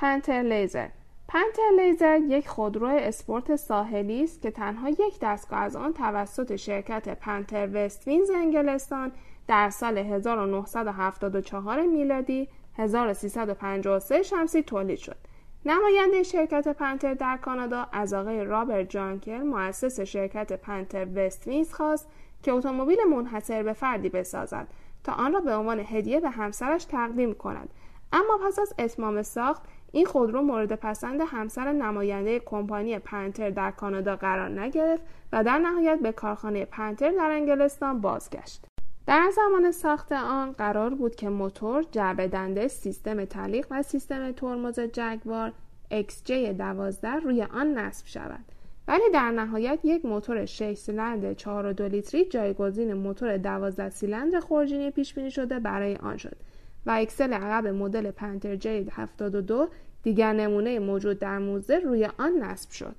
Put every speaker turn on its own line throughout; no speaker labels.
پنتر لیزر پنتر لیزر یک خودرو اسپورت ساحلی است که تنها یک دستگاه از آن توسط شرکت پنتر وستوینز انگلستان در سال 1974 میلادی 1353 شمسی تولید شد. نماینده شرکت پنتر در کانادا از آقای رابرت جانکر مؤسس شرکت پنتر وستوینز خواست که اتومبیل منحصر به فردی بسازد تا آن را به عنوان هدیه به همسرش تقدیم کند اما پس از اتمام ساخت این خودرو مورد پسند همسر نماینده کمپانی پنتر در کانادا قرار نگرفت و در نهایت به کارخانه پنتر در انگلستان بازگشت در زمان ساخت آن قرار بود که موتور، جعبه دنده، سیستم تعلیق و سیستم ترمز جگوار XJ12 روی آن نصب شود. ولی در نهایت یک موتور 6 سیلندر 4.2 لیتری جایگزین موتور 12 سیلندر خورجینی پیش بینی شده برای آن شد و اکسل عقب مدل پنتر جید 72 دیگر نمونه موجود در موزه روی آن نصب شد.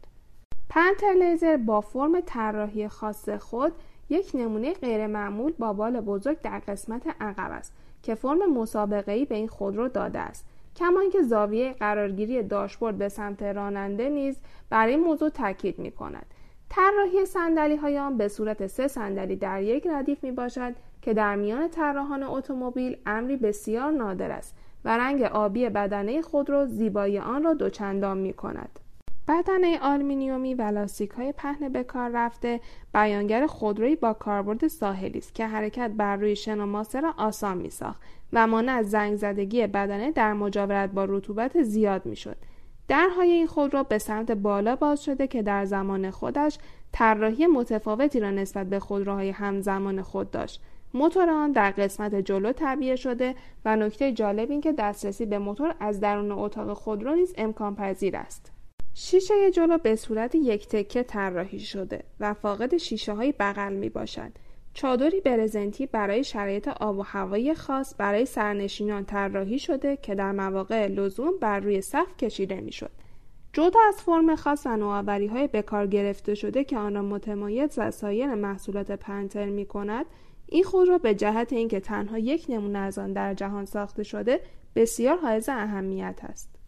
پنتر لیزر با فرم طراحی خاص خود یک نمونه غیرمعمول با بال بزرگ در قسمت عقب است که فرم مسابقه‌ای به این خودرو داده است. کما اینکه زاویه قرارگیری داشبورد به سمت راننده نیز بر این موضوع تاکید می کند. طراحی صندلی های آن به صورت سه صندلی در یک ردیف می باشد که در میان طراحان اتومبیل امری بسیار نادر است و رنگ آبی بدنه خودرو زیبایی آن را دوچندان می کند. بدنه آلمینیومی و لاستیک های پهن به کار رفته بیانگر خودروی با کاربرد ساحلی است که حرکت بر روی شن و ماسه را آسان می ساخت و مانع از زنگ زدگی بدنه در مجاورت با رطوبت زیاد می شد. درهای این خودرو به سمت بالا باز شده که در زمان خودش طراحی متفاوتی را نسبت به خودروهای همزمان خود داشت. موتور آن در قسمت جلو تعبیه شده و نکته جالب این که دسترسی به موتور از درون اتاق خودرو نیز امکان پذیر است. شیشه جلو به صورت یک تکه طراحی شده و فاقد شیشه های بغل می باشد. چادری برزنتی برای شرایط آب و هوایی خاص برای سرنشینان طراحی شده که در مواقع لزوم بر روی صف کشیده می شد. جدا از فرم خاص و نوآوری های به کار گرفته شده که آن را متمایز و سایر محصولات پنتر می کند این خود را به جهت اینکه تنها یک نمونه از آن در جهان ساخته شده بسیار حائز اهمیت است